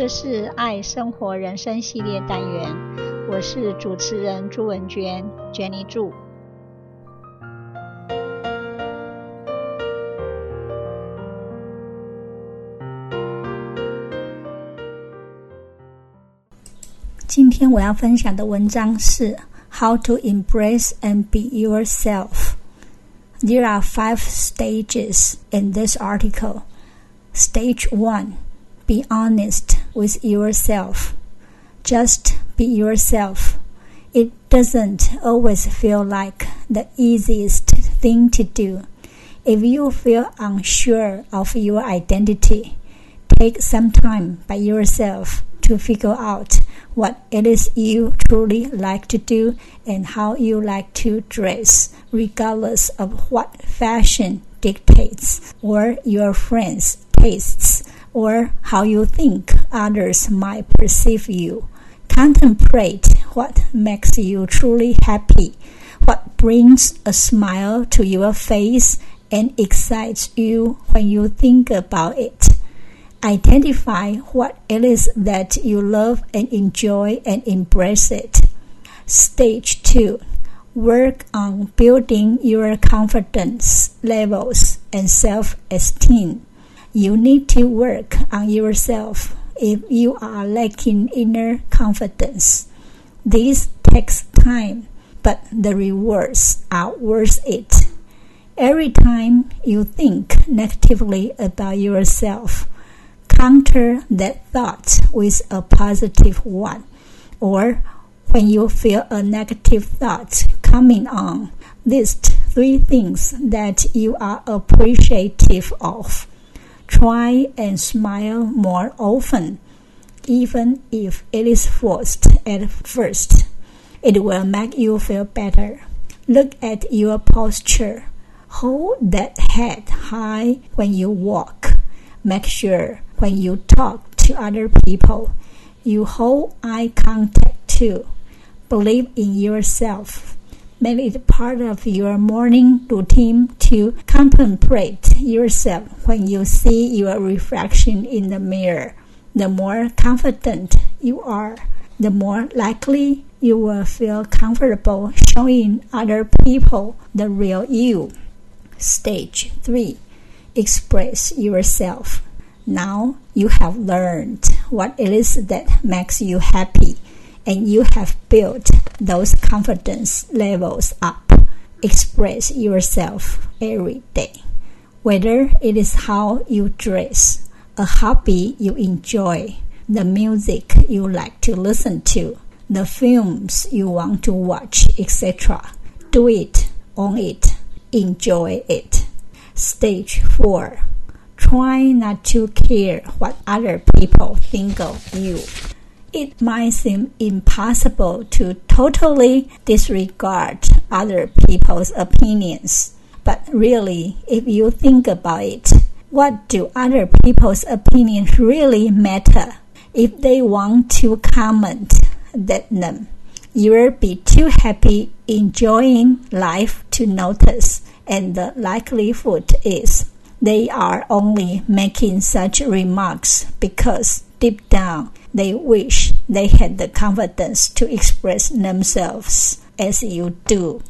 这是爱生活人生系列单元，我是主持人朱文娟，Jenny 祝。今天我要分享的文章是 How to Embrace and Be Yourself。There are five stages in this article. Stage one be honest with yourself. Just be yourself. It doesn't always feel like the easiest thing to do. If you feel unsure of your identity, take some time by yourself to figure out what it is you truly like to do and how you like to dress, regardless of what fashion dictates or your friends' tastes or how you think others might perceive you. Contemplate what makes you truly happy, what brings a smile to your face and excites you when you think about it. Identify what it is that you love and enjoy and embrace it. Stage 2 Work on building your confidence levels and self esteem. You need to work on yourself if you are lacking inner confidence. This takes time, but the rewards are worth it. Every time you think negatively about yourself, counter that thought with a positive one. Or when you feel a negative thought coming on, list three things that you are appreciative of Try and smile more often, even if it is forced at first. It will make you feel better. Look at your posture. Hold that head high when you walk. Make sure when you talk to other people, you hold eye contact too. Believe in yourself Make it part of your morning routine to contemplate yourself when you see your reflection in the mirror. The more confident you are, the more likely you will feel comfortable showing other people the real you. Stage 3 Express yourself. Now you have learned what it is that makes you happy and you have built those confidence levels up. Express yourself every day. Whether it is how you dress, a hobby you enjoy, the music you like to listen to, the films you want to watch, etc. Do it, own it, enjoy it. Stage 4. Try not to care what other people think of you it might seem impossible to totally disregard other people's opinions. But really, if you think about it, what do other people's opinions really matter? If they want to comment, let them. You'll be too happy enjoying life to notice, and the likelihood is they are only making such remarks because deep down they wish they had the confidence to express themselves as you do.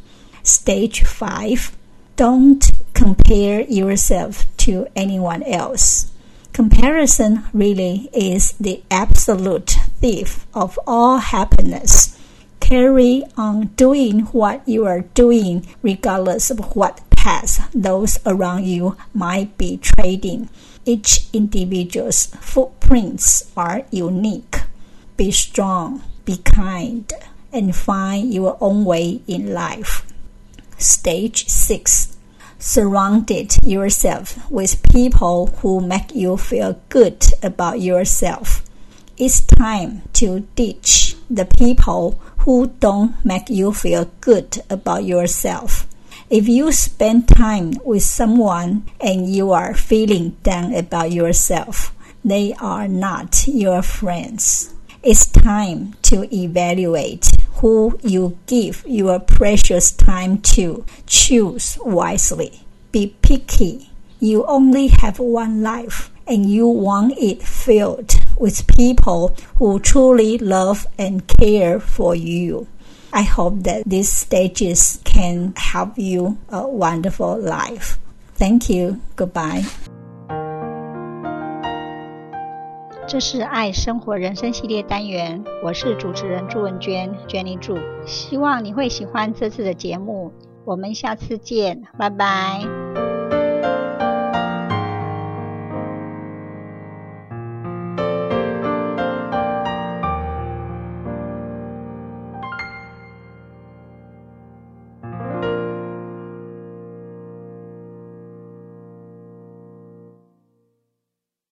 Stage 5 Don't compare yourself to anyone else. Comparison really is the absolute thief of all happiness. Carry on doing what you are doing, regardless of what path those around you might be trading. Each individual's footprints are unique. Be strong, be kind, and find your own way in life. Stage 6 Surrounded yourself with people who make you feel good about yourself. It's time to ditch the people who don't make you feel good about yourself. If you spend time with someone and you are feeling down about yourself, they are not your friends. It's time to evaluate who you give your precious time to. Choose wisely. Be picky. You only have one life and you want it filled with people who truly love and care for you. I hope that these stages can help you a wonderful life. Thank you. Goodbye. 这是爱生活人生系列单元，我是主持人朱文娟，Jenny 祝，希望你会喜欢这次的节目，我们下次见，拜拜。